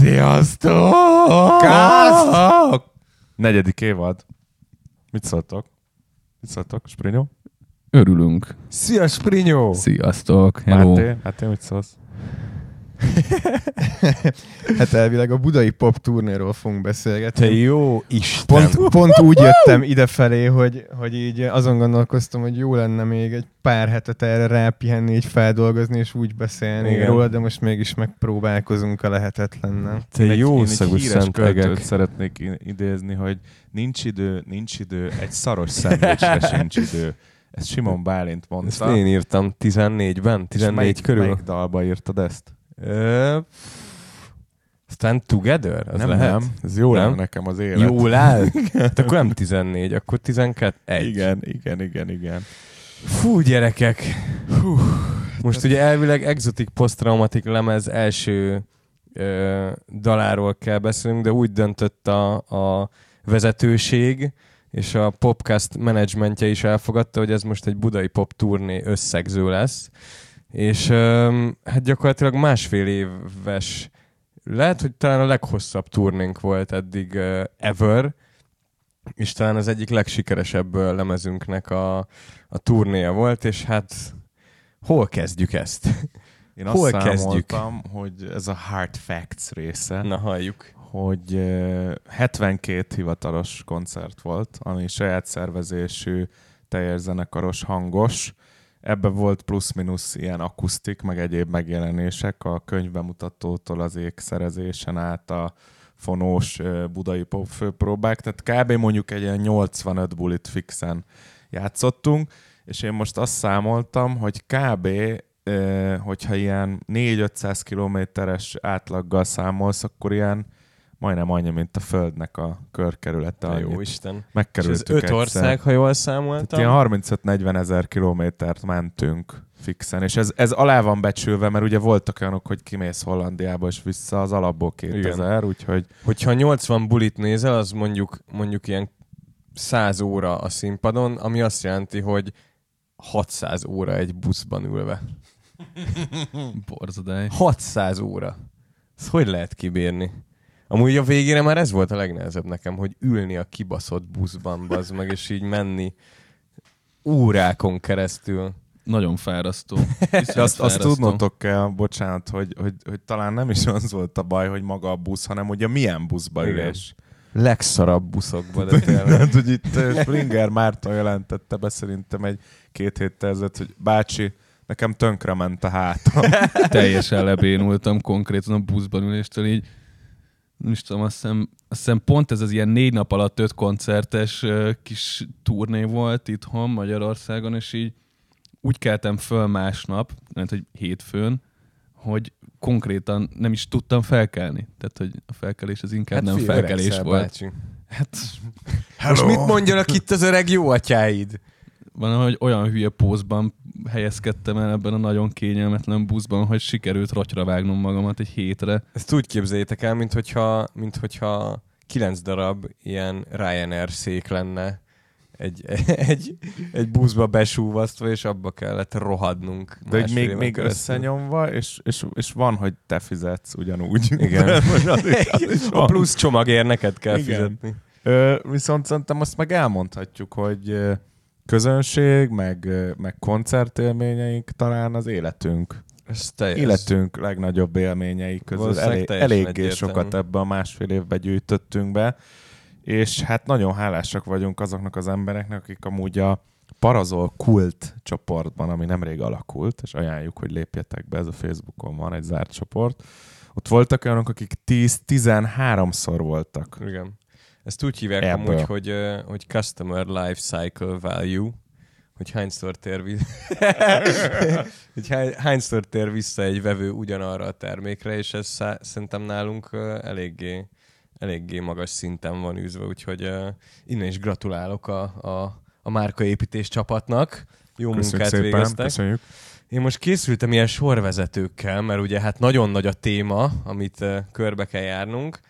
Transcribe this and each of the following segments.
Sziasztok! Kázt! Negyedik évad. Mit szóltok? Mit szóltok, Sprinyó? Örülünk. Szia, Sprinyó! Sziasztok. Hello. Máté? Máté, mit szólsz? Hát elvileg a budai pop turnéról fogunk beszélgetni. Te jó Isten. Pont, pont úgy jöttem idefelé, hogy, hogy így azon gondolkoztam, hogy jó lenne még egy pár hetet erre rápihenni, így feldolgozni, és úgy beszélni Igen. róla, de most mégis megpróbálkozunk a lehetetlennel. Te Egy- jó én egy szagú híres költőt szeretnék idézni, hogy nincs idő, nincs idő, egy szaros szendvicsre sincs idő. Ezt Simon Bálint Ezt mondta. én írtam 14-ben, És 14 melyik, körül. Melyik dalba írtad ezt? Ö, Stand Together? Az nem, lehet? nem. Ez jó Nem? lenne nekem az élet. Jól áll? Hát akkor nem 14, akkor 12. Egy. Igen, igen, igen, igen. Fú, gyerekek. Hú. Most ugye elvileg Exotic Post-Traumatic lemez első ö, daláról kell beszélnünk, de úgy döntött a, a vezetőség, és a Popcast menedzsmentje is elfogadta, hogy ez most egy budai pop turné összegző lesz. És hát gyakorlatilag másfél éves, lehet, hogy talán a leghosszabb turnénk volt eddig ever, és talán az egyik legsikeresebb lemezünknek a, a turnéja volt, és hát hol kezdjük ezt? Én Hol azt kezdjük? számoltam, hogy ez a Hard Facts része, Na, halljuk. hogy eh, 72 hivatalos koncert volt, ami saját szervezésű, teljes zenekaros, hangos. Ebbe volt plusz-minusz ilyen akusztik, meg egyéb megjelenések a könyvbemutatótól az ékszerezésen át a fonós budai pop főpróbák, tehát kb. mondjuk egy ilyen 85 bulit fixen játszottunk, és én most azt számoltam, hogy kb. hogyha ilyen 4-500 kilométeres átlaggal számolsz, akkor ilyen majdnem annyi, mint a Földnek a körkerülete. Te Annyit. jó Isten. És ez Megkerültük öt egyszer. ország, ha jól Tehát számoltam. ilyen 35-40 ezer kilométert mentünk fixen, és ez, ez alá van becsülve, mert ugye voltak olyanok, hogy kimész Hollandiába és vissza az alapból 2000, úgyhogy Hogyha 80 bulit nézel, az mondjuk, mondjuk ilyen 100 óra a színpadon, ami azt jelenti, hogy 600 óra egy buszban ülve. Borzadály. 600 óra. Ezt hogy lehet kibírni? Amúgy a végére már ez volt a legnehezebb nekem, hogy ülni a kibaszott buszban, bazd meg, és így menni órákon keresztül. Nagyon fárasztó. De azt, azt tudnotok kell, bocsánat, hogy, hogy, hogy talán nem is az volt a baj, hogy maga a busz, hanem hogy a milyen buszba ülés. Legszarabb buszokba, de tényleg. Hát, hogy itt Springer Márton jelentette be szerintem egy két héttel ezelőtt, hogy bácsi, nekem tönkre ment a hátam. Teljesen lebénultam konkrétan a buszban üléstől, így nem is tudom, azt hiszem, azt hiszem pont ez az ilyen négy nap alatt öt koncertes kis turné volt itthon Magyarországon, és így úgy keltem föl másnap, mert hogy hétfőn, hogy konkrétan nem is tudtam felkelni. Tehát, hogy a felkelés az inkább nem figyelj, felkelés öregszel, volt. Bácsi. Hát Most mit mondjanak itt az öreg jó atyáid? Van, hogy olyan hülye pózban helyezkedtem el ebben a nagyon kényelmetlen buszban, hogy sikerült rotyra vágnom magamat egy hétre. Ezt úgy képzeljétek el, mint hogyha, mint hogyha kilenc darab ilyen Ryanair szék lenne egy, egy, egy buszba besúvasztva, és abba kellett rohadnunk. De hogy még, még összenyomva, és, és, és van, hogy te fizetsz ugyanúgy. Igen. Az is- A plusz csomagért neked kell Igen. fizetni. Ö, viszont szerintem azt meg elmondhatjuk, hogy ö, közönség, meg, meg koncertélményeink talán az életünk. Ez teljes. Életünk legnagyobb élményei közül. Elég, eléggé egyértelmű. sokat ebbe a másfél évbe gyűjtöttünk be, és hát nagyon hálásak vagyunk azoknak az embereknek, akik amúgy a Parazol Kult csoportban, ami nemrég alakult, és ajánljuk, hogy lépjetek be, ez a Facebookon van egy zárt csoport. Ott voltak olyanok, akik 10-13-szor voltak. Igen. Ezt úgy hívják Ebből. amúgy, hogy, hogy Customer Life Cycle Value, hogy hányszor tér, vi- hogy hány, hányszor tér vissza egy vevő ugyanarra a termékre, és ez szá- szerintem nálunk eléggé, eléggé magas szinten van űzve, úgyhogy uh, innen is gratulálok a, a, a márkaépítés csapatnak. Jó Köszönjük munkát szépen, végeztek. köszönjük. Én most készültem ilyen sorvezetőkkel, mert ugye hát nagyon nagy a téma, amit uh, körbe kell járnunk.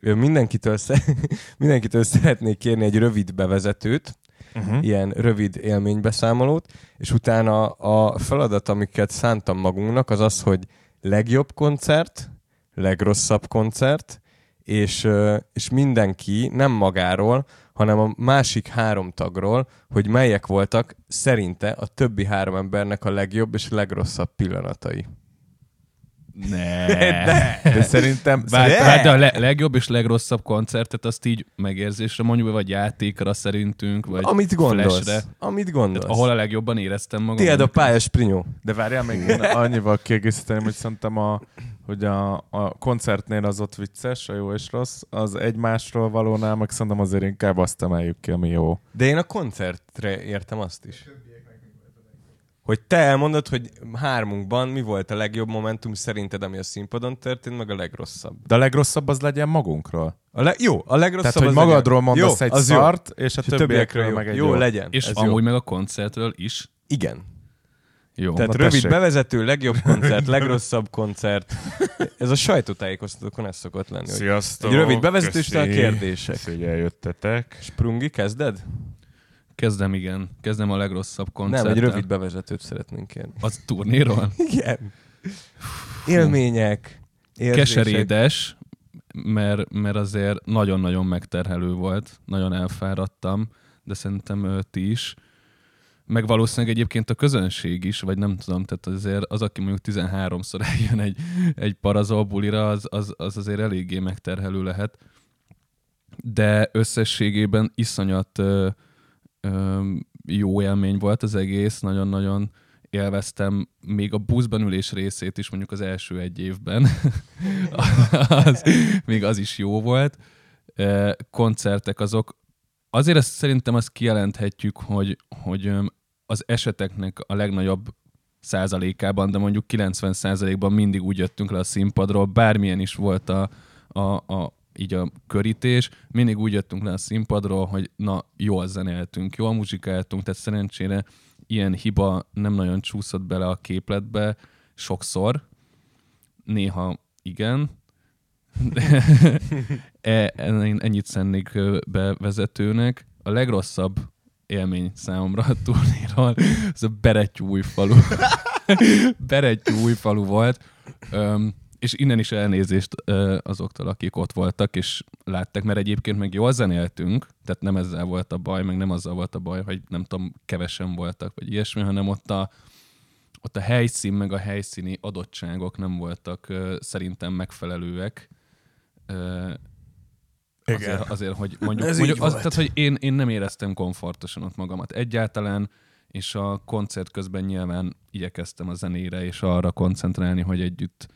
Mindenkitől, sze- mindenkitől szeretnék kérni egy rövid bevezetőt, uh-huh. ilyen rövid élménybeszámolót, és utána a feladat, amiket szántam magunknak, az az, hogy legjobb koncert, legrosszabb koncert, és, és mindenki nem magáról, hanem a másik három tagról, hogy melyek voltak szerinte a többi három embernek a legjobb és legrosszabb pillanatai. Ne. De, de szerintem... Bár, szerintem- bár de a le- legjobb és legrosszabb koncertet azt így megérzésre mondjuk, vagy játékra szerintünk, vagy Amit gondolsz. flashre. Amit gondolsz. Tehát, ahol a legjobban éreztem magam. Tiéd a pályás prinyó. De várjál, még én annyival kiegészíteném, hogy szerintem a, hogy a, a koncertnél az ott vicces, a jó és rossz, az egymásról valónál, meg szerintem azért inkább azt emeljük ki, ami jó. De én a koncertre értem azt is. Hogy te elmondod, hogy hármunkban mi volt a legjobb momentum szerinted, ami a színpadon történt, meg a legrosszabb. De a legrosszabb az legyen magunkról. A le- jó, a legrosszabb Tehát, hogy az magadról legyen. mondasz jó, egy az szart, és a jó. És többiekről meg egy jó. jó. legyen. És ez amúgy jó. meg a koncertről is. Igen. Jó. Tehát rövid tessék. bevezető, legjobb koncert, legrosszabb koncert. Ez a sajtótájékoztatókon ez szokott lenni. Hogy Sziasztok! egy rövid bevezető, és utána kérdések. Hogy eljöttetek. Sprungi, kezded? Kezdem, igen. Kezdem a legrosszabb koncerttel. Nem, egy rövid bevezetőt szeretnénk kérni. Az turnéról? Igen. Élmények, érzések. Keserédes, mert, mert azért nagyon-nagyon megterhelő volt. Nagyon elfáradtam, de szerintem ti is. Meg valószínűleg egyébként a közönség is, vagy nem tudom, tehát azért az, aki mondjuk 13-szor eljön egy, egy parazol bulira, az, az, az azért eléggé megterhelő lehet. De összességében iszonyat ö, jó élmény volt az egész, nagyon-nagyon élveztem még a buszban ülés részét is mondjuk az első egy évben. az, még az is jó volt. Koncertek azok, azért ezt szerintem azt kijelenthetjük, hogy, hogy az eseteknek a legnagyobb százalékában, de mondjuk 90 százalékban mindig úgy jöttünk le a színpadról, bármilyen is volt a, a, a, így a körítés, mindig úgy jöttünk le a színpadról, hogy na, jól zenéltünk, jól muzsikáltunk, tehát szerencsére ilyen hiba nem nagyon csúszott bele a képletbe sokszor, néha igen, e- en- ennyit szennék bevezetőnek. A legrosszabb élmény számomra a turnéról, ez a Berettyű új falu. Berettyű új falu volt. Öm, és innen is elnézést azoktól, akik ott voltak, és látták, mert egyébként meg jól zenéltünk, tehát nem ezzel volt a baj, meg nem azzal volt a baj, hogy nem tudom, kevesen voltak, vagy ilyesmi, hanem ott a, ott a helyszín, meg a helyszíni adottságok nem voltak szerintem megfelelőek. Ö, Azért, azért, hogy mondjuk, Ez mondjuk az, volt. tehát, hogy én, én nem éreztem komfortosan ott magamat egyáltalán, és a koncert közben nyilván igyekeztem a zenére és arra koncentrálni, hogy együtt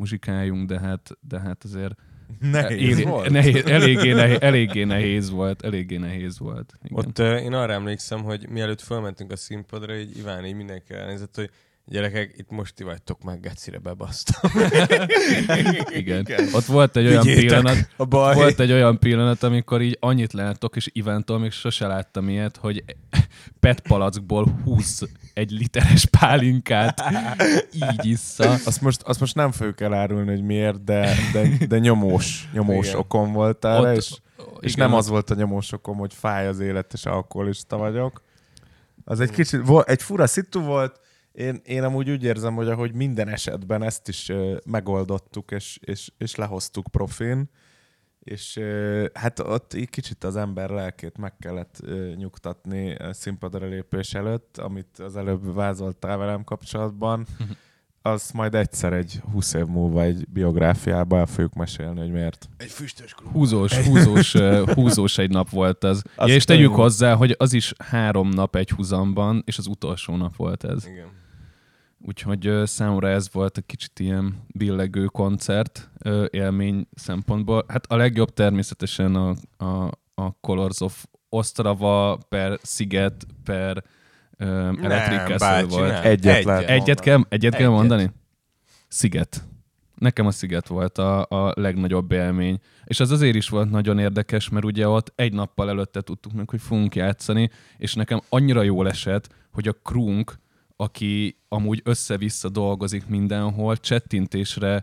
muzsikáljunk, de hát, de hát azért Nehéz Éli- volt. Nehéz, eléggé, nehéz, eléggé nehéz volt, eléggé nehéz volt. Igen. Ott uh, én arra emlékszem, hogy mielőtt fölmentünk a színpadra, így Iván így mindenki elnézett, hogy gyerekek, itt most ti vagytok meg, gecire bebasztam. Igen. Ott volt egy olyan Vigyétek pillanat, a baj. volt egy olyan pillanat, amikor így annyit látok, és Ivántól még sose láttam ilyet, hogy PET palackból 20 egy literes pálinkát így issza. Azt most, azt most nem fogjuk elárulni, hogy miért, de, de, de nyomós, nyomós Igen. okom volt erre, Ott- és, és igen, nem ott- az volt a nyomós okom, hogy fáj az élet, és alkoholista vagyok. Az egy kicsit, egy fura szitu volt, én, én amúgy úgy érzem, hogy ahogy minden esetben ezt is ö, megoldottuk, és, és, és lehoztuk profin, és ö, hát ott így kicsit az ember lelkét meg kellett ö, nyugtatni a színpadra lépés előtt, amit az előbb vázoltál velem kapcsolatban. Az majd egyszer egy 20 év múlva egy biográfiába el fogjuk mesélni, hogy miért. Egy füstös klub. Húzós, húzós, húzós egy nap volt az. Az ja, és tegyük hozzá, hogy az is három nap egy húzamban, és az utolsó nap volt ez. Igen. Úgyhogy számomra ez volt egy kicsit ilyen billegő koncert élmény szempontból. Hát a legjobb természetesen a, a, a Colors of Ostrava per Sziget per ö, Electric Castle bácsi, volt. nem. Egyet lehet Egyet kell, egyet kell Egyet. mondani? Sziget. Nekem a Sziget volt a, a legnagyobb élmény. És az azért is volt nagyon érdekes, mert ugye ott egy nappal előtte tudtuk meg, hogy fogunk játszani, és nekem annyira jól esett, hogy a Krunk, aki amúgy össze-vissza dolgozik mindenhol, csettintésre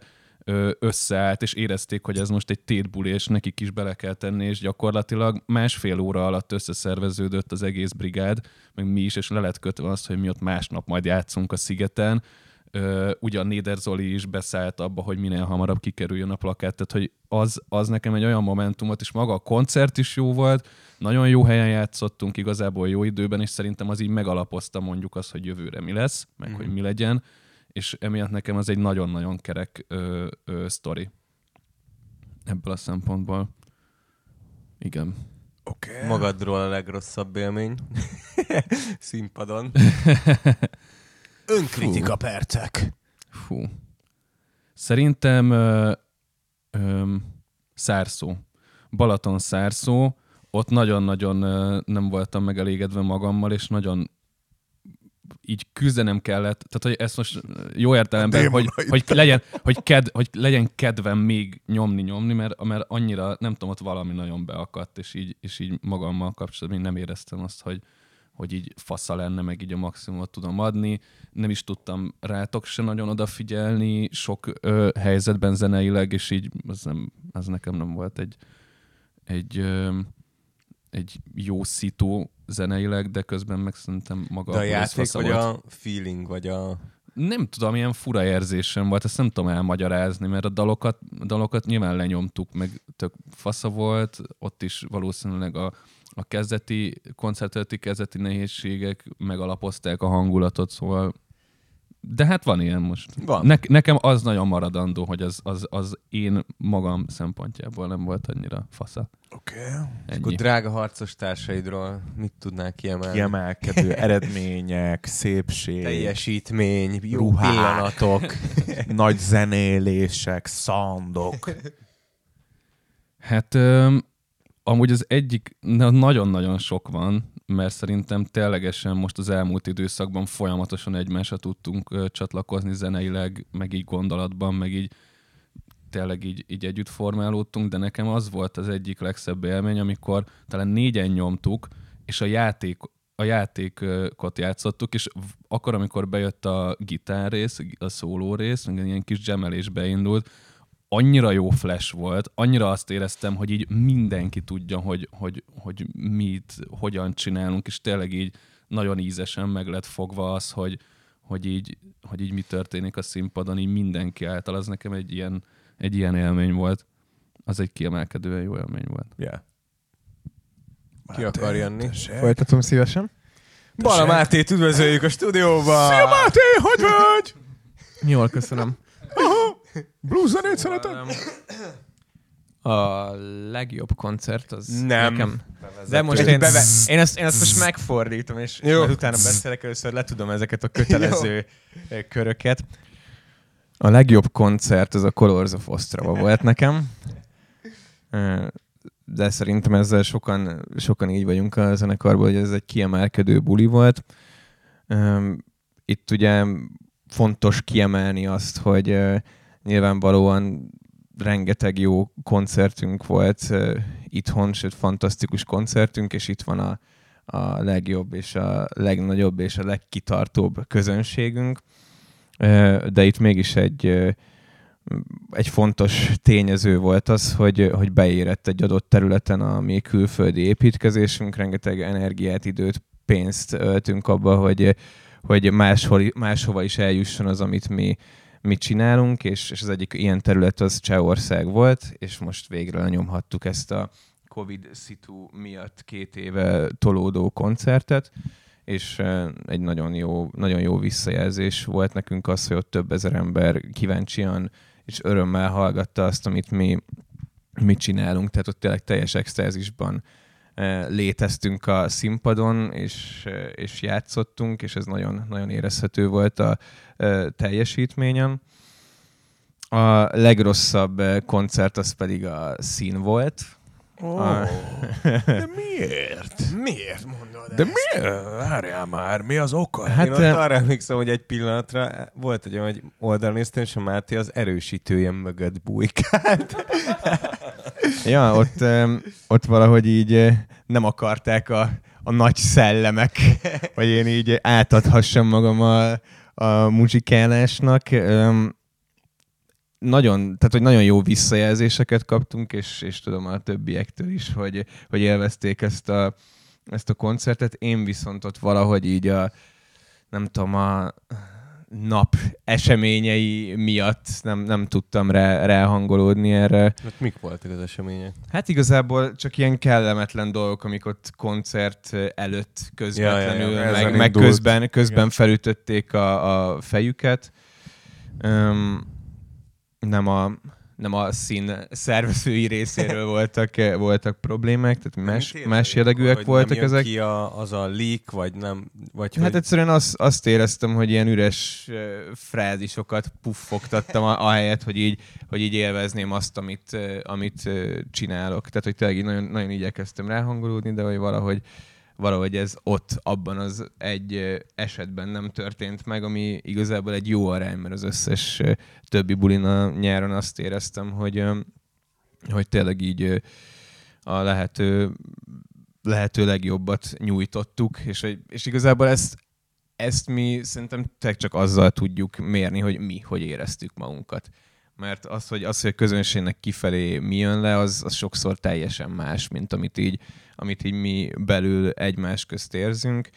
összeállt, és érezték, hogy ez most egy tétbuli, és nekik is bele kell tenni, és gyakorlatilag másfél óra alatt összeszerveződött az egész brigád, meg mi is, és le lett kötve azt, hogy mi ott másnap majd játszunk a szigeten, Ö, a Néder Zoli is beszállt abba, hogy minél hamarabb kikerüljön a plakát, tehát hogy az, az nekem egy olyan momentumot, és maga a koncert is jó volt, nagyon jó helyen játszottunk, igazából jó időben, és szerintem az így megalapozta mondjuk azt, hogy jövőre mi lesz, meg mm-hmm. hogy mi legyen, és emiatt nekem az egy nagyon-nagyon kerek ö, ö, sztori. Ebből a szempontból. Igen. Okay. Magadról a legrosszabb élmény. Színpadon. Önkritika Fú. percek. Fú. Szerintem ö, ö, Szárszó. Balaton Szárszó. Ott nagyon-nagyon ö, nem voltam megelégedve magammal, és nagyon így küzdenem kellett, tehát hogy ezt most jó értelemben, hogy, hogy, legyen, hogy, ked, hogy legyen kedvem még nyomni-nyomni, mert, mert annyira, nem tudom, ott valami nagyon beakadt, és így, és így magammal kapcsolatban nem éreztem azt, hogy, hogy így fasza lenne, meg így a maximumot tudom adni. Nem is tudtam rátok se nagyon odafigyelni sok ö, helyzetben zeneileg, és így az, nem, az nekem nem volt egy, egy, ö, egy jó szitu zeneileg, de közben meg szerintem maga de a, játék, vagy volt. a feeling, vagy a... Nem tudom, ilyen fura érzésem volt, ezt nem tudom elmagyarázni, mert a dalokat, dalokat nyilván lenyomtuk, meg tök fasza volt, ott is valószínűleg a, a kezdeti, koncerteleti kezdeti nehézségek megalapozták a hangulatot, szóval de hát van ilyen most. Van. Ne, nekem az nagyon maradandó, hogy az, az, az én magam szempontjából nem volt annyira fasza. Oké. Okay. Akkor drága harcos társaidról mit tudnál kiemelni? Kiemelkedő eredmények, szépség. Teljesítmény, jó ruhák, pillanatok. nagy zenélések, szandok. Hát öm, amúgy az egyik, nagyon-nagyon sok van, mert szerintem ténylegesen most az elmúlt időszakban folyamatosan egymásra tudtunk csatlakozni zeneileg, meg így gondolatban, meg így tényleg így, így együtt formálódtunk, de nekem az volt az egyik legszebb élmény, amikor talán négyen nyomtuk, és a játék a játékot játszottuk, és akkor, amikor bejött a gitár rész, a szóló rész, meg ilyen kis gemelés beindult, annyira jó flash volt, annyira azt éreztem, hogy így mindenki tudja, hogy, hogy, hogy mit, hogyan csinálunk, és tényleg így nagyon ízesen meg lett fogva az, hogy, hogy, így, hogy így mi történik a színpadon, így mindenki által. Az nekem egy ilyen, egy ilyen élmény volt. Az egy kiemelkedően jó élmény volt. Yeah. Ki akar jönni? Folytatom szívesen. Bala Máté, üdvözöljük a stúdióban! Szia Máté, hogy vagy? Jól, köszönöm. Blues zenét szereted? A legjobb koncert az Nem. nekem. De most én, beve... én, ezt, én ezt most megfordítom, és Jó. utána beszélek először, letudom ezeket a kötelező Jó. köröket. A legjobb koncert az a Colors of Ostrava volt nekem. De szerintem ezzel sokan, sokan így vagyunk a zenekarban, hogy ez egy kiemelkedő buli volt. Itt ugye fontos kiemelni azt, hogy nyilvánvalóan rengeteg jó koncertünk volt itthon, sőt fantasztikus koncertünk, és itt van a, a legjobb és a legnagyobb és a legkitartóbb közönségünk. De itt mégis egy, egy fontos tényező volt az, hogy, hogy beérett egy adott területen a mi külföldi építkezésünk, rengeteg energiát, időt, pénzt öltünk abba, hogy, hogy máshol, máshova is eljusson az, amit mi mit csinálunk, és, és az egyik ilyen terület az Csehország volt, és most végre lenyomhattuk ezt a Covid szitu miatt két éve tolódó koncertet, és egy nagyon jó, nagyon jó visszajelzés volt nekünk az, hogy ott több ezer ember kíváncsian és örömmel hallgatta azt, amit mi, mit csinálunk, tehát ott tényleg teljes extázisban léteztünk a színpadon, és, és játszottunk, és ez nagyon, nagyon érezhető volt a teljesítményen. A legrosszabb koncert az pedig a szín volt. Oh, a... de miért? Miért mondod De ezt? miért? Várjál már, mi az oka? Hát Én ott arra emlékszem, hogy egy pillanatra volt egy olyan, hogy oldalnéztem, és a Máté az erősítője mögött bujkált. ja, ott, ott valahogy így nem akarták a, a nagy szellemek, hogy én így átadhassam magam a, a muzsikálásnak. Nagyon, tehát hogy nagyon jó visszajelzéseket kaptunk, és, és tudom a többiektől is, hogy, hogy élvezték ezt a, ezt a koncertet. Én viszont ott valahogy így a, nem tudom, a nap eseményei miatt nem, nem tudtam rá, ráhangolódni erre. Hát mik voltak az események? Hát igazából csak ilyen kellemetlen dolgok, amik ott koncert előtt közvetlenül, Ja, ja, ja, meg, meg közben, közben felütötték a, a fejüket. Um, nem a nem a szín szervezői részéről voltak, voltak problémák, tehát más, más jellegűek voltak nem ezek. ki a, az a leak, vagy nem? Vagy Hát hogy... egyszerűen azt, azt éreztem, hogy ilyen üres ö, frázisokat puffogtattam a, ahelyett, hogy így, hogy így élvezném azt, amit, ö, amit csinálok. Tehát, hogy tényleg nagyon, nagyon igyekeztem ráhangolódni, de hogy valahogy, valahogy ez ott, abban az egy esetben nem történt meg, ami igazából egy jó arány, mert az összes többi bulin a nyáron azt éreztem, hogy, hogy tényleg így a lehető lehető legjobbat nyújtottuk, és, és igazából ezt, ezt mi szerintem csak azzal tudjuk mérni, hogy mi hogy éreztük magunkat. Mert az, hogy, az, hogy a közönségnek kifelé mi jön le, az, az sokszor teljesen más, mint amit így, amit így mi belül egymás közt érzünk.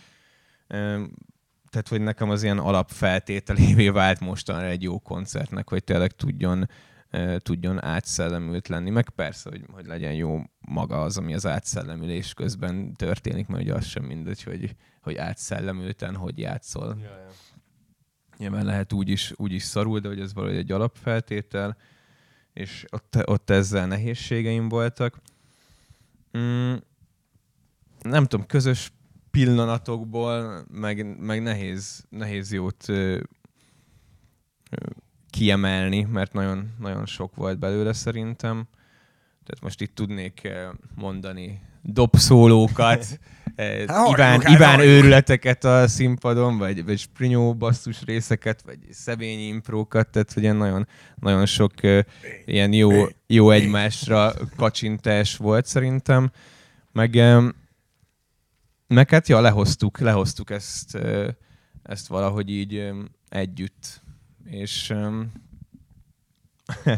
Tehát, hogy nekem az ilyen alapfeltételévé vált mostanra egy jó koncertnek, hogy tényleg tudjon, eh, tudjon átszellemült lenni. Meg persze, hogy, hogy legyen jó maga az, ami az átszellemülés közben történik, mert ugye az sem mindegy, hogy, hogy átszellemülten hogy játszol. Ja, ja. Nyilván lehet úgy is, úgy is szarul, de hogy ez valahogy egy alapfeltétel, és ott, ott ezzel nehézségeim voltak. Mm, nem tudom, közös pillanatokból, meg, meg nehéz, nehéz jót ö, ö, kiemelni, mert nagyon, nagyon sok volt belőle szerintem. Tehát most itt tudnék mondani dobszólókat, eh, Hát Iván, hát Iván őrületeket a színpadon, vagy, vagy sprinyó basszus részeket, vagy szevényi imprókat, tehát ilyen nagyon, nagyon sok uh, ilyen jó, jó egymásra kacsintás volt szerintem. Meg, um, meg hát ja, lehoztuk, lehoztuk ezt, ezt valahogy így együtt. És,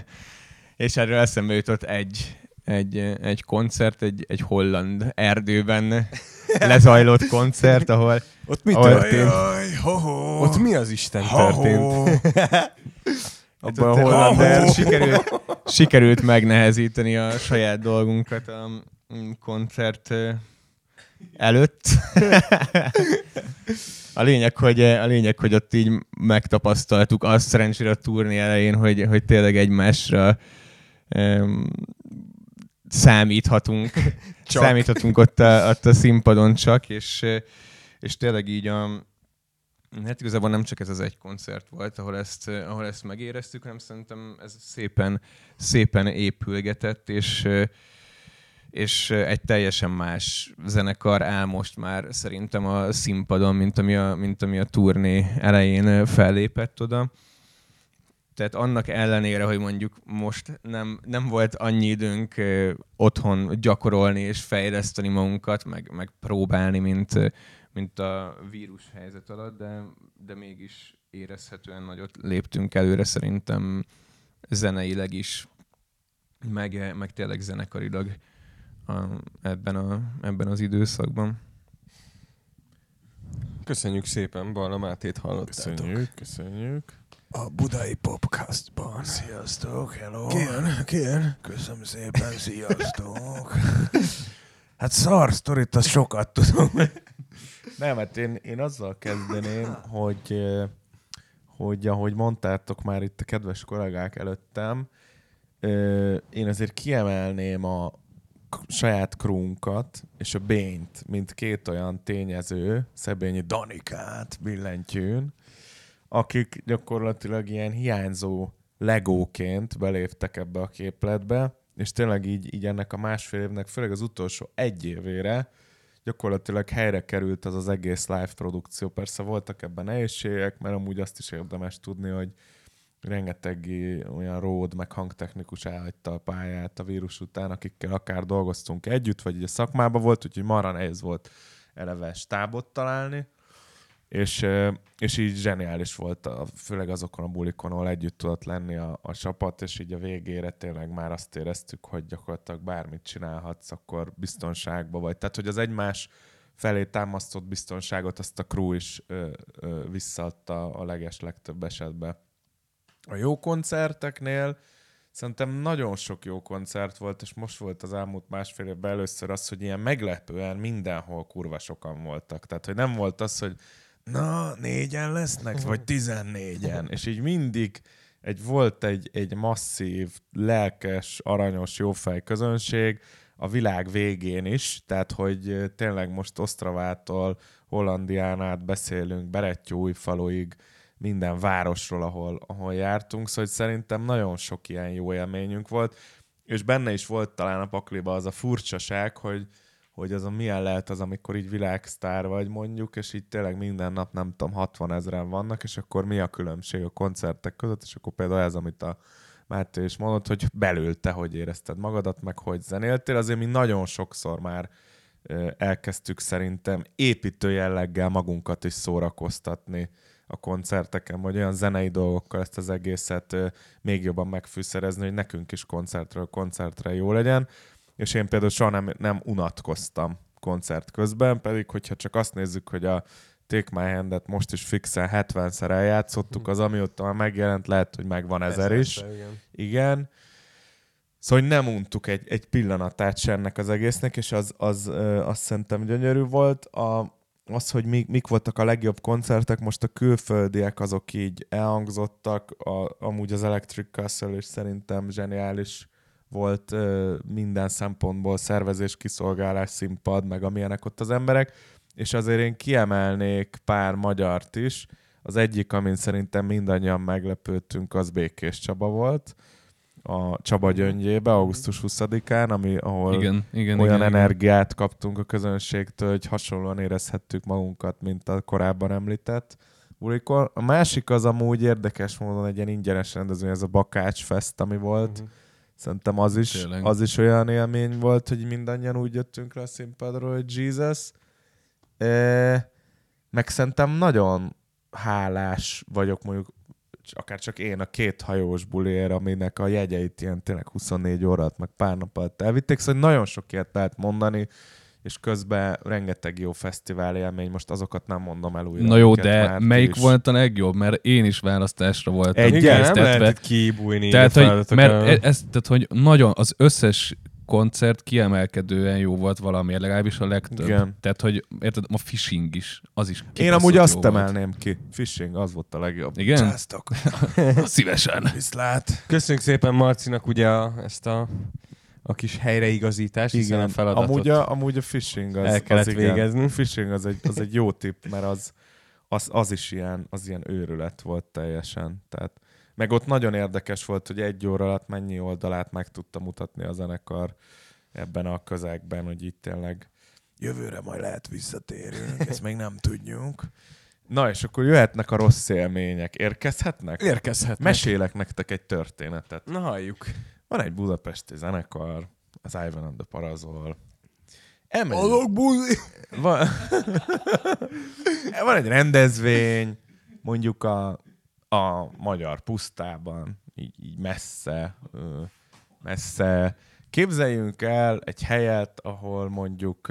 és erről eszembe jutott egy, egy, egy koncert, egy, egy holland erdőben lezajlott koncert, ahol Ott mi Ahol- történt? Jaj, ho-ho. Ott mi az Isten Ho-ho. történt? abban a holland erdő sikerült, sikerült megnehezíteni a saját dolgunkat a mm, koncert előtt. A lényeg, hogy, a lényeg, hogy ott így megtapasztaltuk azt szerencsére a turné elején, hogy, hogy tényleg egymásra um, számíthatunk. Csak. Számíthatunk ott a, ott a színpadon csak, és, és tényleg így a, Hát igazából nem csak ez az egy koncert volt, ahol ezt, ahol ezt megéreztük, hanem szerintem ez szépen, szépen épülgetett, és, és egy teljesen más zenekar áll most már szerintem a színpadon, mint ami a, mint ami a turné elején fellépett oda. Tehát annak ellenére, hogy mondjuk most nem, nem volt annyi időnk otthon gyakorolni és fejleszteni magunkat, meg, meg próbálni, mint, mint a vírus helyzet alatt, de, de mégis érezhetően nagyot léptünk előre szerintem zeneileg is, meg, meg tényleg zenekarilag a, ebben, a, ebben az időszakban. Köszönjük szépen, Barna Mátét hallottátok. Köszönjük, köszönjük. A budai podcastban. Sziasztok, hello. Kien, kien. Köszönöm szépen, sziasztok. hát szar sztorit, az sokat tudom. Nem, hát én, én azzal kezdeném, hogy, eh, hogy ahogy mondtátok már itt a kedves kollégák előttem, eh, én azért kiemelném a saját krúnkat és a Bényt, mint két olyan tényező, Szebényi Danikát billentyűn, akik gyakorlatilag ilyen hiányzó legóként beléptek ebbe a képletbe, és tényleg így, így ennek a másfél évnek, főleg az utolsó egy évére gyakorlatilag helyre került az az egész live produkció. Persze voltak ebben nehézségek, mert amúgy azt is érdemes tudni, hogy rengeteg olyan ród, meg hangtechnikus elhagyta a pályát a vírus után, akikkel akár dolgoztunk együtt, vagy így a szakmában volt, úgyhogy marra nehéz volt eleve stábot találni. és, és így zseniális volt, főleg azokon a bulikon, ahol együtt tudott lenni a, a csapat, és így a végére tényleg már azt éreztük, hogy gyakorlatilag bármit csinálhatsz, akkor biztonságban vagy. Tehát, hogy az egymás felé támasztott biztonságot azt a crew is ö, ö, visszaadta a leges legtöbb esetben. A jó koncerteknél szerintem nagyon sok jó koncert volt, és most volt az elmúlt másfél évben először az, hogy ilyen meglepően mindenhol kurva sokan voltak. Tehát, hogy nem volt az, hogy na, négyen lesznek, vagy tizennégyen. És így mindig egy, volt egy, egy masszív, lelkes, aranyos, jófej közönség, a világ végén is, tehát hogy tényleg most Osztravától Hollandián át beszélünk, Berettyóújfaluig, minden városról, ahol, ahol jártunk, szóval szerintem nagyon sok ilyen jó élményünk volt, és benne is volt talán a pakliba az a furcsaság, hogy, hogy az a milyen lehet az, amikor így világsztár vagy mondjuk, és így tényleg minden nap nem tudom, 60 ezeren vannak, és akkor mi a különbség a koncertek között, és akkor például ez, amit a Máté is mondott, hogy belül te hogy érezted magadat, meg hogy zenéltél, azért mi nagyon sokszor már elkezdtük szerintem építő jelleggel magunkat is szórakoztatni a koncerteken, vagy olyan zenei dolgokkal ezt az egészet még jobban megfűszerezni, hogy nekünk is koncertről koncertre jó legyen. És én például soha nem, nem unatkoztam koncert közben, pedig hogyha csak azt nézzük, hogy a Take My Hand-et most is fixen 70-szer eljátszottuk, az amióta már megjelent, lehet, hogy megvan ezer is. Igen. Igen. Szóval hogy nem untuk egy, egy pillanatát se ennek az egésznek, és az, az ö, azt szerintem gyönyörű volt. A, az, hogy mi, mik voltak a legjobb koncertek, most a külföldiek azok így elhangzottak, a, amúgy az Electric Castle is szerintem zseniális volt ö, minden szempontból, szervezés, kiszolgálás, színpad, meg amilyenek ott az emberek, és azért én kiemelnék pár magyart is. Az egyik, amin szerintem mindannyian meglepődtünk, az Békés Csaba volt, a Csaba gyöngyébe, augusztus 20-án, ami, ahol Igen, igen, olyan igen, energiát kaptunk a közönségtől, hogy hasonlóan érezhettük magunkat, mint a korábban említett bulikon. A másik az amúgy érdekes módon egy ilyen ingyenes rendezvény, ez a Bakács Fest, ami volt. Mhm. Szerintem az is, Tényleg. az is olyan élmény volt, hogy mindannyian úgy jöttünk le a színpadról, hogy Jesus. E, meg szerintem nagyon hálás vagyok mondjuk akár csak én a két hajós buliért, aminek a jegyeit ilyen tényleg 24 órát, meg pár nap alatt elvitték, szóval nagyon sok ilyet lehet mondani, és közben rengeteg jó fesztivál élmény, most azokat nem mondom el újra. Na jó, de már melyik is. volt a legjobb? Mert én is választásra voltam. Egy- Igen, nem késztetve. lehet itt kiibújni. Tehát, hogy, mert ez, tehát, hogy nagyon az összes koncert kiemelkedően jó volt valamiért, legalábbis a legtöbb. Igen. Tehát, hogy érted, a fishing is, az is Én amúgy azt volt. emelném ki. Fishing, az volt a legjobb. Igen? Császtok. Szívesen. Viszlát. Köszönjük szépen Marcinak ugye a, ezt a, a kis helyreigazítást, hiszen a feladatot amúgy a, amúgy a phishing az, el kellett az igen. végezni. A phishing az egy, az egy jó tipp, mert az, az, az is ilyen, az ilyen őrület volt teljesen. Tehát, meg ott nagyon érdekes volt, hogy egy óra alatt mennyi oldalát meg tudta mutatni a zenekar ebben a közegben, hogy itt tényleg Jövőre majd lehet visszatérünk, ezt még nem tudjuk. Na, és akkor jöhetnek a rossz élmények. Érkezhetnek? érkezhet. Mesélek nektek egy történetet. Na halljuk. Van egy budapesti zenekar, az Ivan and the Parazol. Elmegyünk. Azok buzi! Van, van egy rendezvény, mondjuk a, a magyar pusztában, így, így messze, messze. Képzeljünk el egy helyet, ahol mondjuk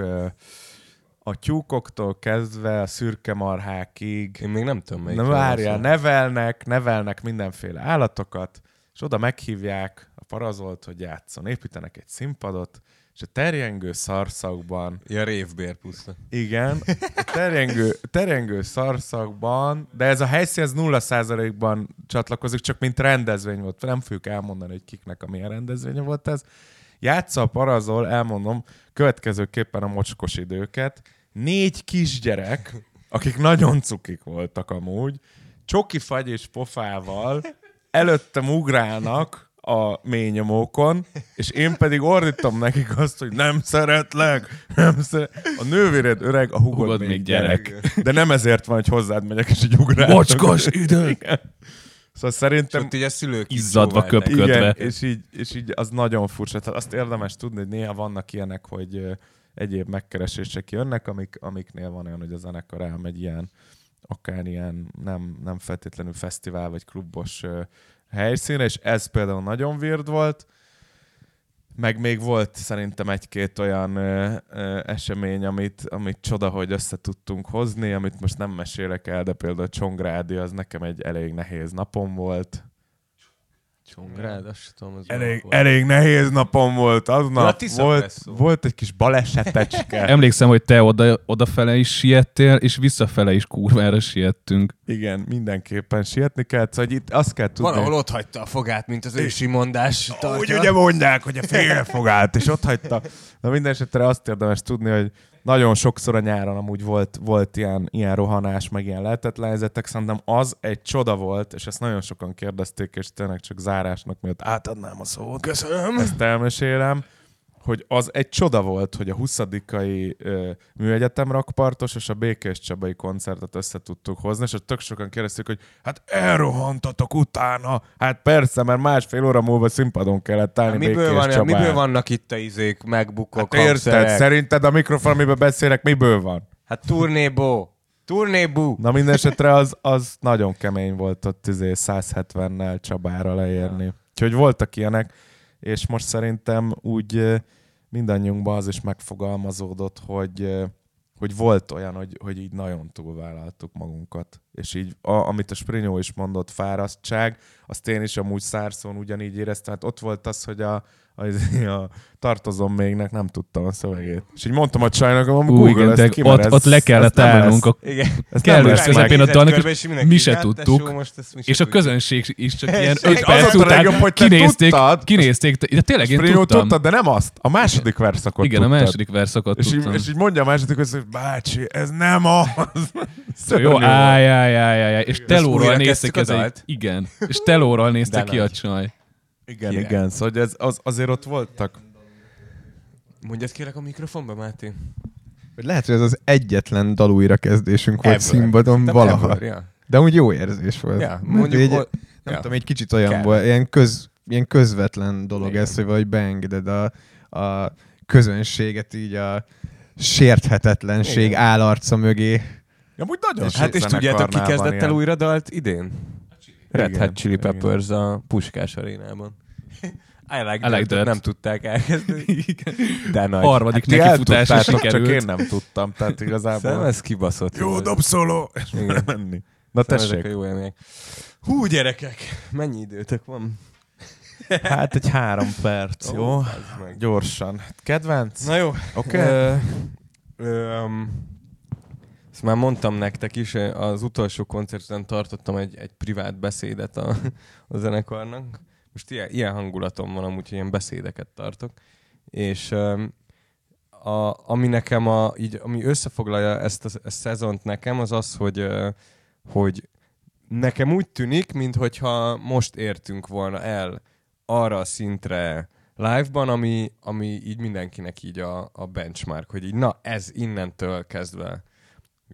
a tyúkoktól kezdve a szürke marhákig Én még nem tudom, melyik. Na várjál, nevelnek, nevelnek mindenféle állatokat, és oda meghívják a parazolt, hogy játszon. Építenek egy színpadot, és a terjengő szarszakban, Ja, révbér puszta. igen, a terjengő, terjengő szarszakban, de ez a helyszín ez 0%-ban csatlakozik, csak mint rendezvény volt. Nem fogjuk elmondani, hogy kiknek a milyen rendezvénye volt ez. Játsza a parazol, elmondom, következőképpen a mocskos időket. Négy kisgyerek, akik nagyon cukik voltak amúgy, csoki fagy és pofával előttem ugrálnak a ményomókon, és én pedig ordítom nekik azt, hogy nem szeretlek, nem szeret... A nővéred öreg, a hugod, Hugod még, még gyerek. gyerek. De nem ezért van, hogy hozzád megyek, és így ugrálok. Mocskos idő! Igen. Szóval És szerintem ott így a szülők Izzadva kicsóválták. köpköd. igen, kötve. és így, és így az nagyon furcsa. Tehát azt érdemes tudni, hogy néha vannak ilyenek, hogy egyéb megkeresések jönnek, amik, amiknél van olyan, hogy a zenekar elmegy ilyen, akár ilyen nem, nem feltétlenül fesztivál vagy klubos helyszínre, és ez például nagyon weird volt. Meg még volt szerintem egy-két olyan ö, ö, esemény, amit, amit csoda, hogy össze tudtunk hozni, amit most nem mesélek el, de például Csongrádi az nekem egy elég nehéz napom volt. Csongrád, azt sem tudom, az Elég, elég nehéz napom volt aznap. Volt, volt egy kis balesetecske. Emlékszem, hogy te oda, odafele is siettél, és visszafele is kurvára siettünk. Igen, mindenképpen sietni kell. Szóval hogy itt azt kell tudni. Valahol ott hagyta a fogát, mint az ősi mondás. Úgy tartja. ugye mondják, hogy a félfogát, és ott hagyta. Na minden esetre azt érdemes tudni, hogy nagyon sokszor a nyáron amúgy volt, volt ilyen, ilyen rohanás, meg ilyen lehetetlen helyzetek. Szerintem az egy csoda volt, és ezt nagyon sokan kérdezték, és tényleg csak zárásnak miatt átadnám a szót. Köszönöm. Ezt elmesélem, hogy az egy csoda volt, hogy a 20 ö, műegyetem rakpartos és a Békés Csabai koncertet össze tudtuk hozni, és tök sokan kérdezték, hogy hát elrohantatok utána. Hát persze, mert másfél óra múlva színpadon kellett állni Miből, Békés van, Csabán. miből vannak itt a izék, megbukok, Hát érted? Szerinted a mikrofon, amiben beszélek, miből van? Hát turnébó. Turnébú. Na minden esetre az, az nagyon kemény volt ott izé 170-nel Csabára leérni. Úgyhogy voltak ilyenek, és most szerintem úgy mindannyiunkban az is megfogalmazódott, hogy, hogy volt olyan, hogy, hogy így nagyon túlvállaltuk magunkat. És így, a, amit a Sprinyó is mondott, fárasztság, azt én is amúgy szárszón ugyanígy éreztem. Hát ott volt az, hogy a, a, a tartozom mégnek nem tudtam a szövegét. És így mondtam a csajnak, hogy Google igen, ezt ki, ott, ez- ott le kellett állnunk a kellős közepén a dalnak, és mi se tudtuk. és a közönség is csak ilyen És 5 az perc után legjobb, hogy te kinézték, kinézték, de tényleg én tudtam. tudtad, de nem azt. A második verszakot Igen, a második verszakot És így, tudtam. és így mondja a második, hogy bácsi, ez nem az. Jó, áj, áj, áj, áj. És telóról néztek ez egy... Igen. És telóról nézte ki a csaj. Igen, Király. igen. Szóval ez, az, azért ott voltak. Mondjad kérlek a mikrofonba, Máté. Hogy lehet, hogy ez az egyetlen dal újrakezdésünk volt színpadon De valaha. ever, ja. De úgy jó érzés volt. Ja, Mert mondjuk, egy, o- nem ja. tudom, egy kicsit olyan Kell. volt, ilyen, köz, ilyen közvetlen dolog Igen. ez, hogy vagy beengeded a, a közönséget így a sérthetetlenség Igen. állarca mögé. Amúgy nagyon sok Hát és tudjátok, ki kezdett el ilyen. újra dalt idén? Red Igen, Hot Chili igen. Peppers a Puskás arénában. I like, I like that. Nem tudták elkezdeni. Igen. De nagy. Harmadik Ti nekifutásra eltudtátok, csak sikerült. én nem tudtam, tehát Szerintem igazából ez kibaszott. jó dobszoló, és Igen. menni. Na Szerintem ezek a tessék. jó élmények. Hú, gyerekek! Mennyi időtök van? Hát egy három perc, jó? az meg. Gyorsan. Kedvenc? Na jó. Oké. Ö, ö, um, már mondtam nektek is, az utolsó koncerten tartottam egy, egy privát beszédet a, a zenekarnak. Most ilyen, ilyen hangulatom van amúgy, ilyen beszédeket tartok. És a, ami nekem, a, így, ami összefoglalja ezt a, a szezont nekem, az az, hogy, ö, hogy nekem úgy tűnik, mintha most értünk volna el arra a szintre live-ban, ami, ami így mindenkinek így a, a benchmark, hogy így na, ez innentől kezdve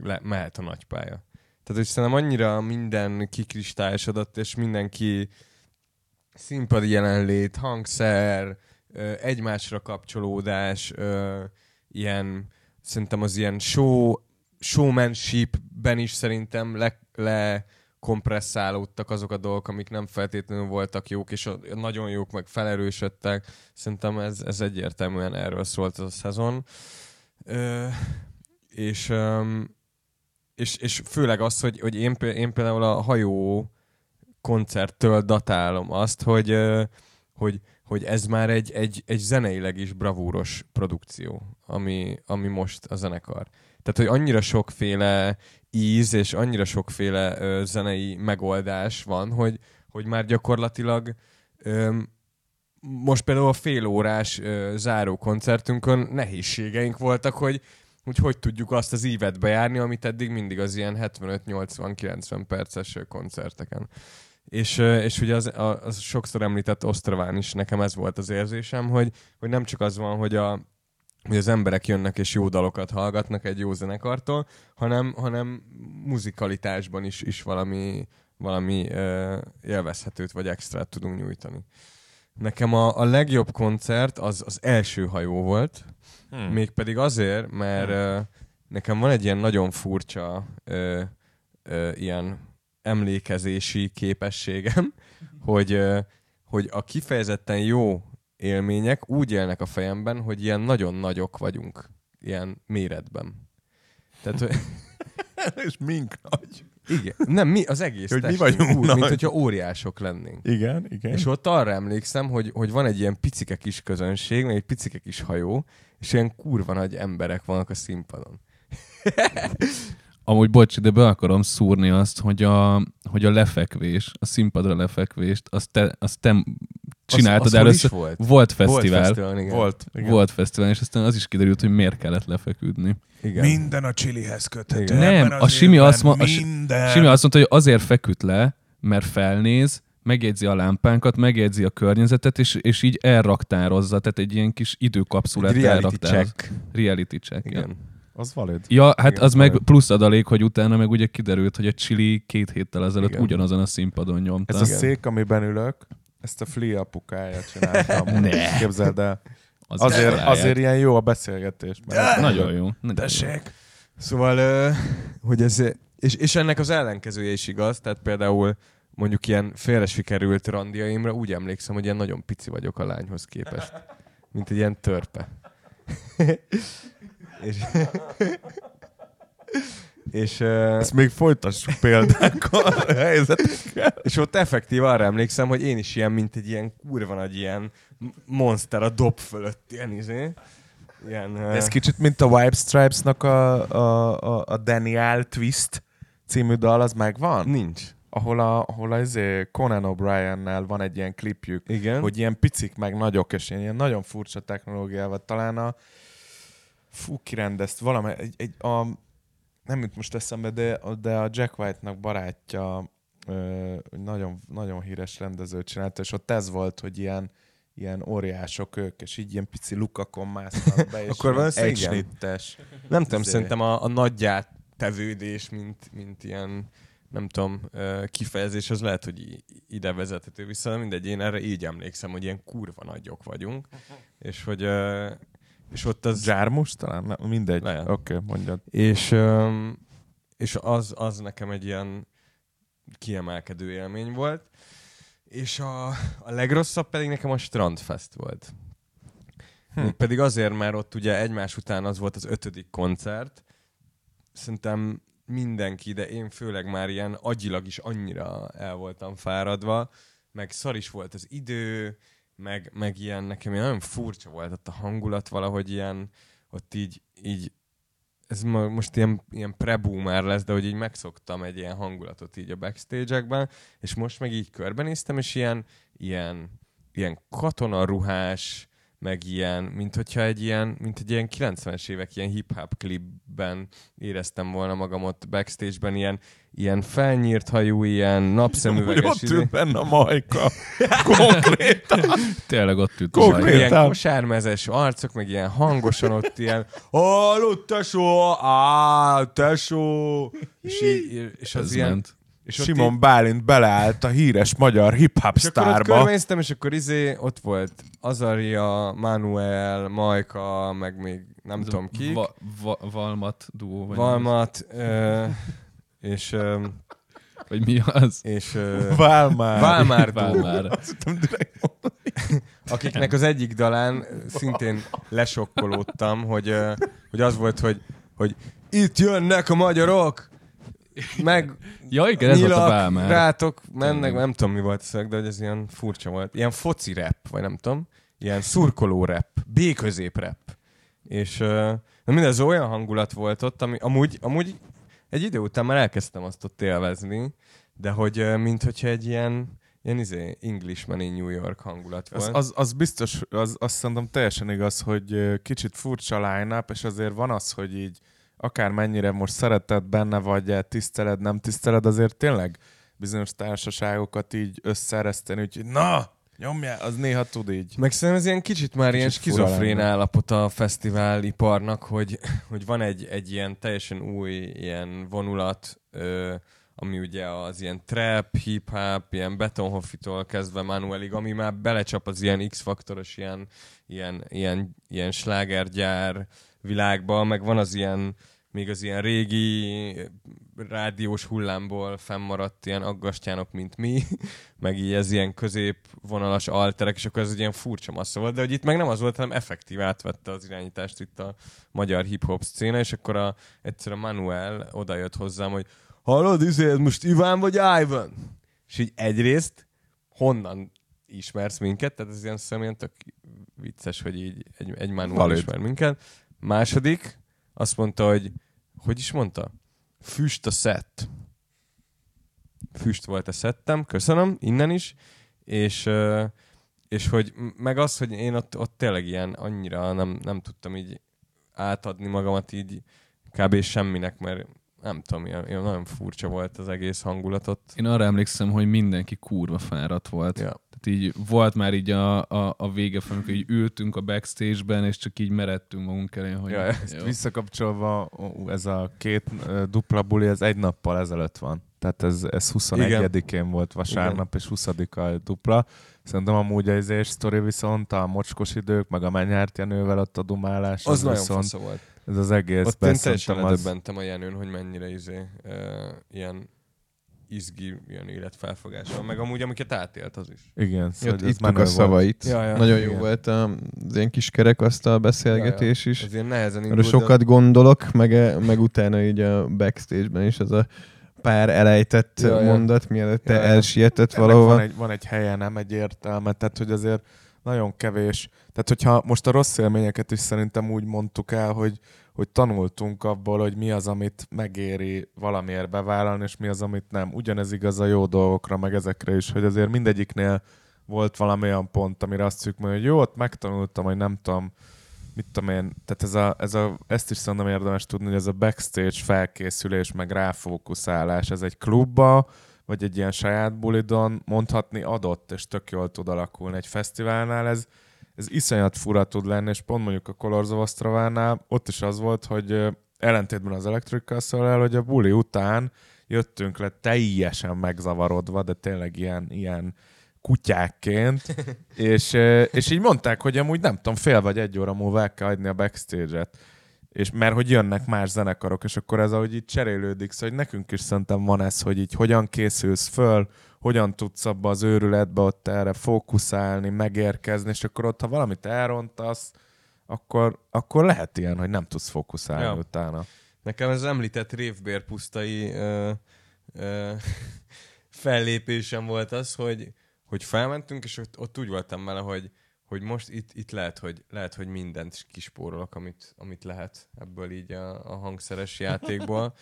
le, mehet a nagypálya. Tehát, hogy szerintem annyira minden kikristályosodott, és mindenki színpadi jelenlét, hangszer, egymásra kapcsolódás, ilyen, szerintem az ilyen show, showmanshipben is szerintem le, le kompresszálódtak azok a dolgok, amik nem feltétlenül voltak jók, és a, nagyon jók meg felerősödtek. Szerintem ez, ez egyértelműen erről szólt ez a szezon. Ö, és, öm, és, és főleg az, hogy, hogy én, én például a hajó koncerttől datálom azt, hogy, hogy, hogy ez már egy, egy, egy zeneileg is bravúros produkció, ami, ami most a zenekar. Tehát, hogy annyira sokféle íz és annyira sokféle ö, zenei megoldás van, hogy, hogy már gyakorlatilag ö, most például a félórás ö, záró koncertünkön nehézségeink voltak, hogy hogy hogy tudjuk azt az ívet bejárni, amit eddig mindig az ilyen 75-80-90 perces koncerteken. És, és ugye az, az sokszor említett Ostraván is nekem ez volt az érzésem, hogy, hogy nem csak az van, hogy a, hogy az emberek jönnek és jó dalokat hallgatnak egy jó zenekartól, hanem, hanem muzikalitásban is, is valami, valami ö, élvezhetőt vagy extrát tudunk nyújtani. Nekem a, a legjobb koncert az az első hajó volt, Hmm. mégpedig azért, mert ö, nekem van egy ilyen nagyon furcsa ö, ö, ilyen emlékezési képességem, hogy, ö, hogy a kifejezetten jó élmények úgy élnek a fejemben, hogy ilyen nagyon nagyok vagyunk, ilyen méretben. Tehát, hogy- És mink nagy. Igen, nem, mi, az egész Hogy mi testünk vagyunk úgy, nagy. mint hogyha óriások lennénk. Igen, igen. És ott arra emlékszem, hogy, hogy van egy ilyen picike kis közönség, meg egy picike kis hajó, és ilyen kurva nagy emberek vannak a színpadon. Amúgy bocs, de be akarom szúrni azt, hogy a, hogy a lefekvés, a színpadra lefekvést, azt te, azt te csináltad az, az hol először. is volt? Volt fesztivál. Volt fesztivál, igen. Volt. Igen. Volt fesztivál, és aztán az is kiderült, hogy miért kellett lefeküdni. igen. Minden a csilihez köthető. Igen. Nem, Ebben a az Simi azt ma- a. Simi azt mondta, hogy azért feküdt le, mert felnéz, megjegyzi a lámpánkat, megjegyzi a környezetet, és, és így elraktározza, tehát egy ilyen kis időkapszulát Egy reality elraktároz. check. Reality check. Igen. Igen. Az valid. Ja, hát Igen, az meg valid. plusz adalék, hogy utána meg ugye kiderült, hogy a Chili két héttel ezelőtt Igen. ugyanazon a színpadon nyomta. Ez a Igen. szék, amiben ülök, ezt a Flea apukája csináltam. Ne. Képzeld el. Az Azért, azért ilyen jó a beszélgetés. Mert Nagyon jó. Nagyon jó. Tessék. Szóval, hogy ez, és, és ennek az ellenkezője is igaz, tehát például mondjuk ilyen félre sikerült randiaimra úgy emlékszem, hogy ilyen nagyon pici vagyok a lányhoz képest. Mint egy ilyen törpe. és, és, Ezt még folytassuk példákkal helyzetekkel. és ott effektív arra emlékszem, hogy én is ilyen, mint egy ilyen kurva nagy ilyen monster a dob fölött, ilyen izé. Ilyen, ö, Ez kicsit, mint a Wipe Stripes-nak a, a, a, a Daniel Twist című dal, az megvan? nincs. Ahol, a, ahol a izé Conan O'Brien-nel van egy ilyen klipjük, Igen. hogy ilyen picik meg nagyok, és ilyen nagyon furcsa technológiával talán a fú, kirendezt valami, egy, egy, a, nem jut most eszembe, de, de a Jack White-nak barátja ö, nagyon, nagyon híres rendező csinálta, és ott ez volt, hogy ilyen, ilyen óriások ők, és így ilyen pici lukakon másznak be, és Akkor ilyen valószínűleg egy igen. snittes. Nem tudom, Izé. szerintem a, a nagyját tevődés, mint, mint ilyen, nem tudom, kifejezés, az lehet, hogy ide vezethető vissza, de mindegy, én erre így emlékszem, hogy ilyen kurva nagyok vagyunk, és hogy és ott az... Zsármus talán? Nem, mindegy. Oké, okay, mondjad. És, és az, az nekem egy ilyen kiemelkedő élmény volt. És a, a legrosszabb pedig nekem a Strandfest volt. Hm. Pedig azért, mert ott ugye egymás után az volt az ötödik koncert. Szerintem mindenki, de én főleg már ilyen agyilag is annyira el voltam fáradva, meg szar is volt az idő, meg, meg ilyen, nekem ilyen nagyon furcsa volt ott a hangulat, valahogy ilyen, ott így, így ez mo- most ilyen, ilyen pre-boomer lesz, de hogy így megszoktam egy ilyen hangulatot így a backstage-ekben, és most meg így körbenéztem, és ilyen, ilyen, ilyen katonaruhás, meg ilyen, mint hogyha egy ilyen, mint egy ilyen 90-es évek ilyen hip-hop klipben éreztem volna magam ott backstage-ben, ilyen, ilyen felnyírt hajú, ilyen Hogy napszemüveges, ott izé, ült benne a majka. Konkrétan. Tényleg ott ült a Konkrét. zaj. ilyen kosármezes arcok, meg ilyen hangosan ott ilyen Halló, tesó! Á, tesó! És, így, és az Ez ilyen... ment. És ott Simon Bálint beleállt a híres magyar hip-hop És akkor sztárba. és akkor izé, ott volt Azaria, Manuel, Majka, meg még nem tudom ki. Va, va, Valmat duó. Vagy Valmat, ö, és, ö, Vagy mi az? és ö, Válmár. Válmár Válmár. akiknek az egyik dalán szintén lesokkolódtam, hogy, ö, hogy az volt, hogy, hogy itt jönnek a magyarok, meg Ja, igen, ez volt a nyilak rátok mennek, nem tudom mi volt a szöveg, de hogy ez ilyen furcsa volt. Ilyen foci rap, vagy nem tudom. Ilyen szurkoló rap, B-közép rap. És uh, mindez olyan hangulat volt ott, ami amúgy, amúgy egy idő után már elkezdtem azt ott élvezni, de hogy uh, mint hogyha egy ilyen, ilyen izé, Englishman in New York hangulat volt. Az, az, az biztos, az, azt szerintem teljesen igaz, hogy kicsit furcsa line és azért van az, hogy így akár mennyire most szereted benne vagy, tiszteled, nem tiszteled, azért tényleg bizonyos társaságokat így összeereszteni, úgyhogy na, nyomjál, az néha tud így. Meg szerintem ez ilyen kicsit már ilyen Kicsit fura skizofrén állapot a fesztiváliparnak, hogy, hogy van egy, egy ilyen teljesen új ilyen vonulat, ö, ami ugye az ilyen trap, hip-hop, ilyen Betonhoffitól kezdve Manuelig, ami már belecsap az ilyen X-faktoros, ilyen, ilyen, ilyen, ilyen slágergyár világba, meg van az ilyen még az ilyen régi rádiós hullámból fennmaradt ilyen aggastyánok, mint mi, meg így ez ilyen középvonalas alterek, és akkor ez egy ilyen furcsa massza volt, de hogy itt meg nem az volt, hanem effektív átvette az irányítást itt a magyar hip-hop szcéna, és akkor a, egyszer a Manuel odajött hozzám, hogy hallod, izé, most Iván vagy Ivan? És így egyrészt honnan ismersz minket, tehát ez ilyen személyen tök vicces, hogy így egy, egy Manuel ismer minket. Második, azt mondta, hogy hogy is mondta? Füst a szett. Füst volt a szettem, köszönöm, innen is, és, és hogy meg az, hogy én ott, ott tényleg ilyen annyira nem, nem tudtam így átadni magamat így kb. semminek, mert nem tudom, ilyen, ilyen nagyon furcsa volt az egész hangulatot. Én arra emlékszem, hogy mindenki kurva fáradt volt. Ja. Tehát így volt már így a, a, a vége amikor így ültünk a backstage-ben, és csak így meredtünk magunk elé, hogy Ja, Ezt jó. visszakapcsolva, ó, ez a két dupla buli, ez egy nappal ezelőtt van. Tehát ez, ez 21-én volt vasárnap, és 20-a dupla. Szerintem amúgy az és sztori viszont a mocskos idők, meg a Menyárt Jenővel ott a dumálás, Az nagyon viszont volt. ez az egész. Ott én teljesen az... a Jenőn, hogy mennyire izé, uh, ilyen izgi, ilyen életfelfogás van, meg amúgy amiket átélt az is. Igen, szóval ittuk menő a szavait. Ja, ja. Nagyon jó Igen. volt a, az ilyen kis kerekasztal beszélgetés is. Ez ilyen nehezen Arra indult, sokat gondolok, meg, meg utána így a backstage-ben is az a pár elejtett Ja, ja. mondat, mielőtt te Ja, ja. elsietett Ennek valahova. Van egy, van egy helye, nem egy értelme, tehát hogy azért nagyon kevés. Tehát hogyha most a rossz élményeket is szerintem úgy mondtuk el, hogy, hogy tanultunk abból, hogy mi az, amit megéri valamiért bevállalni, és mi az, amit nem. Ugyanez igaz a jó dolgokra, meg ezekre is, hogy azért mindegyiknél volt valami olyan pont, amire azt szük, hogy jó, ott megtanultam, hogy nem tudom, mit tudom én, tehát ez a, ez a, ezt is szerintem érdemes tudni, hogy ez a backstage felkészülés, meg ráfókuszálás, ez egy klubba, vagy egy ilyen saját bulidon mondhatni adott, és tök jól tud alakulni. Egy fesztiválnál ez, ez iszonyat fura tud lenni, és pont mondjuk a Colors of Ostravánál ott is az volt, hogy ellentétben az Electric Castle hogy a buli után jöttünk le teljesen megzavarodva, de tényleg ilyen, ilyen kutyákként, és, és így mondták, hogy amúgy nem tudom, fél vagy egy óra múlva el kell adni a backstage-et. És mert hogy jönnek más zenekarok, és akkor ez ahogy így cserélődik, szóval hogy nekünk is szerintem van ez, hogy így hogyan készülsz föl, hogyan tudsz abba az őrületbe ott erre fókuszálni, megérkezni, és akkor ott, ha valamit elrontasz, akkor, akkor lehet ilyen, hogy nem tudsz fókuszálni Ja. utána. Nekem ez említett révbér pusztai ö, ö, fellépésem volt az, hogy, hogy felmentünk, és ott, ott úgy voltam vele, hogy, hogy most itt, itt lehet, hogy, lehet, hogy mindent kispórolok, amit, amit lehet ebből így a, a hangszeres játékból.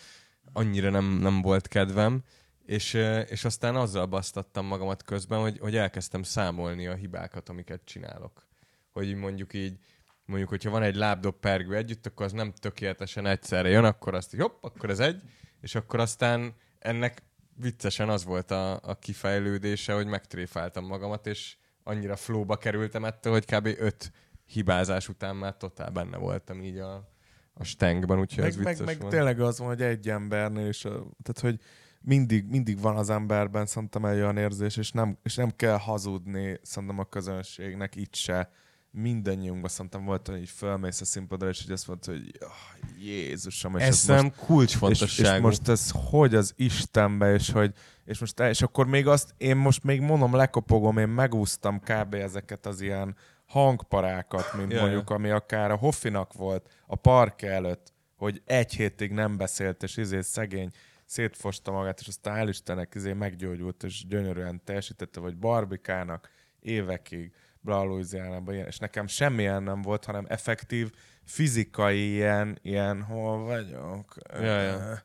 Annyira nem, nem volt kedvem. És, és aztán azzal basztattam magamat közben, hogy, hogy elkezdtem számolni a hibákat, amiket csinálok. Hogy mondjuk így, mondjuk, hogyha van egy lábdob pergő együtt, akkor az nem tökéletesen egyszerre jön, akkor azt így, hopp, akkor ez egy, és akkor aztán ennek viccesen az volt a, a kifejlődése, hogy megtréfáltam magamat, és annyira flóba kerültem ettől, hogy kb. öt hibázás után már totál benne voltam így a, a stengben, úgyhogy ez Meg, meg, vicces meg volt. tényleg az van, hogy egy embernél, és tehát hogy mindig, mindig van az emberben szerintem egy olyan érzés, és nem, és nem kell hazudni szerintem a közönségnek itt se. Mindennyiunkban szerintem volt, hogy így fölmész a színpadra, és hogy azt mondta, hogy oh, Jézusom, és Ez most nem és, kulcsfontosságú. és most ez hogy az Istenbe, és hogy és, most, és akkor még azt, én most még mondom, lekopogom, én megúsztam kb. ezeket az ilyen hangparákat, mint Ja, mondjuk, ami akár a Hoffinak volt a park előtt, hogy egy hétig nem beszélt, és izé szegény szétfosta magát, és aztán hál' Istennek izé meggyógyult, és gyönyörűen teljesítette, vagy Barbikának évekig, bla Louisiana-ban és nekem semmilyen nem volt, hanem effektív fizikai ilyen, ilyen hol vagyok. Ja, ja.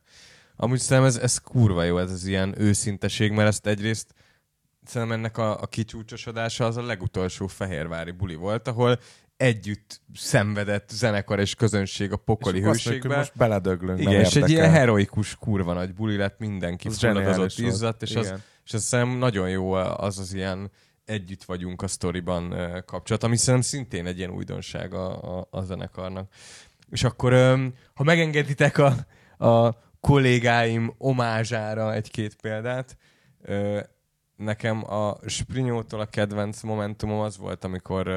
Amúgy szerintem ez, ez kurva jó, ez az ilyen őszinteség, mert ezt egyrészt szerintem ennek a, a kicsúcsosodása az a legutolsó fehérvári buli volt, ahol együtt szenvedett zenekar és közönség a pokoli és akkor azt hőségbe. most beledöglünk, Igen, és egy ilyen heroikus kurva nagy buli lett, mindenki Az fulladozott, izzadt, és az, Igen. és ez szerintem nagyon jó az az ilyen együtt vagyunk a sztoriban kapcsolat, ami szerintem szintén egy ilyen újdonság a, a, a zenekarnak. És akkor, ha megengeditek a, a kollégáim omázsára egy-két példát, nekem a Sprinyótól a kedvenc momentumom az volt, amikor,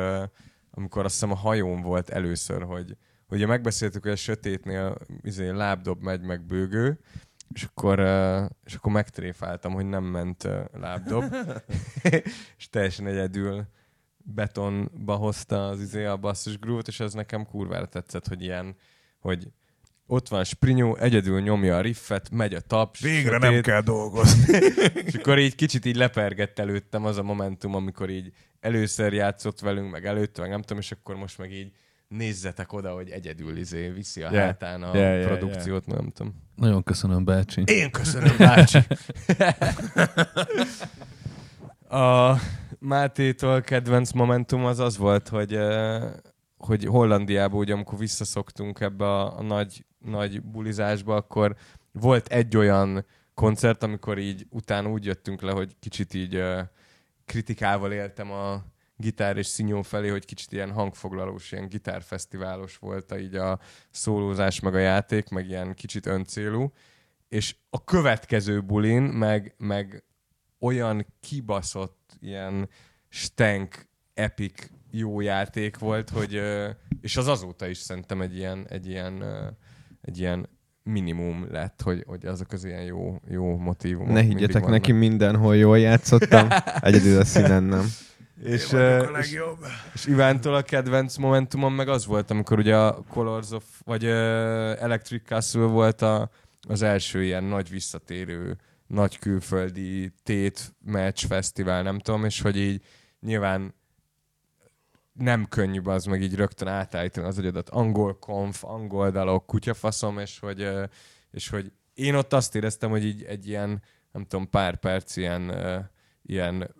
amikor azt hiszem a hajón volt először, hogy, ugye megbeszéltük, hogy a sötétnél izé, lábdob megy, meg bőgő, és akkor, és akkor megtréfáltam, hogy nem ment lábdob, és teljesen egyedül betonba hozta az izé a basszus groove és ez nekem kurvára tetszett, hogy ilyen, hogy ott van Sprinyó, egyedül nyomja a riffet, megy a taps. Végre sötét, nem kell dolgozni. és akkor így kicsit így lepergett előttem az a momentum, amikor így először játszott velünk, meg előtte, meg nem tudom, és akkor most meg így nézzetek oda, hogy egyedül izé viszi a Yeah. hátán a Yeah, yeah, produkciót, nem tudom. Nagyon köszönöm, bácsi. Én köszönöm, bácsi. A Mátétól kedvenc momentum az az volt, hogy, hogy Hollandiába, ugye amikor visszaszoktunk ebbe a, a nagy, nagy bulizásba, akkor volt egy olyan koncert, amikor így utána úgy jöttünk le, hogy kicsit így kritikával éltem a gitár és szinyó felé, hogy kicsit ilyen hangfoglalós, ilyen gitárfesztiválos volt a, így a szólózás, meg a játék, meg ilyen kicsit öncélú. És a következő bulin, meg, meg olyan kibaszott, ilyen stank, epic jó játék volt, hogy, és az azóta is szerintem egy ilyen, egy ilyen, egy ilyen minimum lett, hogy, hogy azok az ilyen jó, jó motívumok Ne higgyetek neki, mindenhol jól játszottam, egyedül a színen nem. És, ö, a és, legjobb. és Ivántól a kedvenc momentumom meg az volt, amikor ugye a Colors of, vagy uh, Electric Castle volt a, az első ilyen nagy visszatérő, nagy külföldi tét match fesztivál, nem tudom, és hogy így nyilván nem könnyű az meg így rögtön átállítani az agyadat. Angol konf, angol dalok, kutyafaszom, és hogy, ö, és hogy én ott azt éreztem, hogy így egy ilyen, nem tudom, pár perc ilyen, ö, ilyen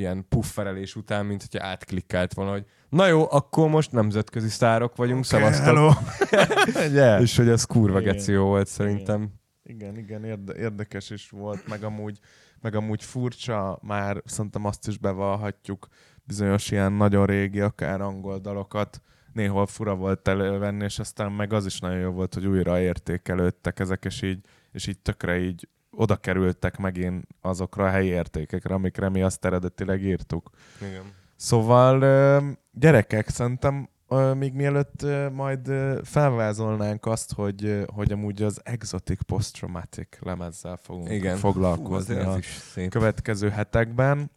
ilyen pufferelés után, mint hogyha átklikkált volna, hogy na jó, akkor most nemzetközi sztárok vagyunk, okay, szevasztok. Hello. yeah. És hogy ez kurva Igen. geci jó volt szerintem. Igen, igen, érde- érdekes is volt, meg amúgy, meg amúgy furcsa, már szerintem azt is bevallhatjuk, bizonyos ilyen nagyon régi, akár angol dalokat, néhol fura volt elővenni, és aztán meg az is nagyon jó volt, hogy újra értékelődtek ezek, és így, és így tökre így oda kerültek megint azokra a helyi értékekre, amikre mi azt eredetileg írtuk. Igen. Szóval gyerekek, szerintem még mielőtt majd felvázolnánk azt, hogy, hogy amúgy az Exotic Post-Traumatic lemezzel fogunk Igen. foglalkozni Fú, a következő hetekben.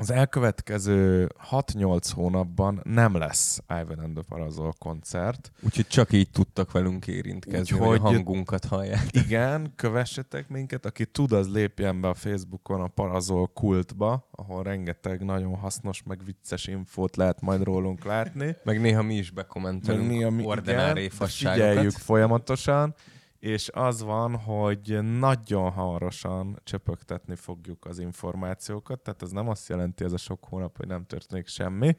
Az elkövetkező 6-8 hónapban nem lesz Ivan and the Parazol koncert. Úgyhogy csak így tudtak velünk érintkezni, hogy Úgyhogy- a hangunkat hallják. Igen, kövessetek minket, aki tud, az lépjen be a Facebookon a Parazol kultba, ahol rengeteg nagyon hasznos, meg vicces infót lehet majd rólunk látni. Meg néha mi is bekommentelünk Meg mi, ami- ordinári igen, fasságokat. Figyeljük folyamatosan, és az van, hogy nagyon hamarosan csöpögtetni fogjuk az információkat, tehát ez nem azt jelenti ez a sok hónap, hogy nem történik semmi,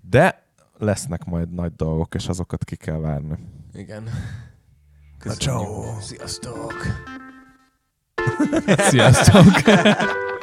de lesznek majd nagy dolgok, és azokat ki kell várni. Igen. Na, ciao. Sziasztok! Sziasztok!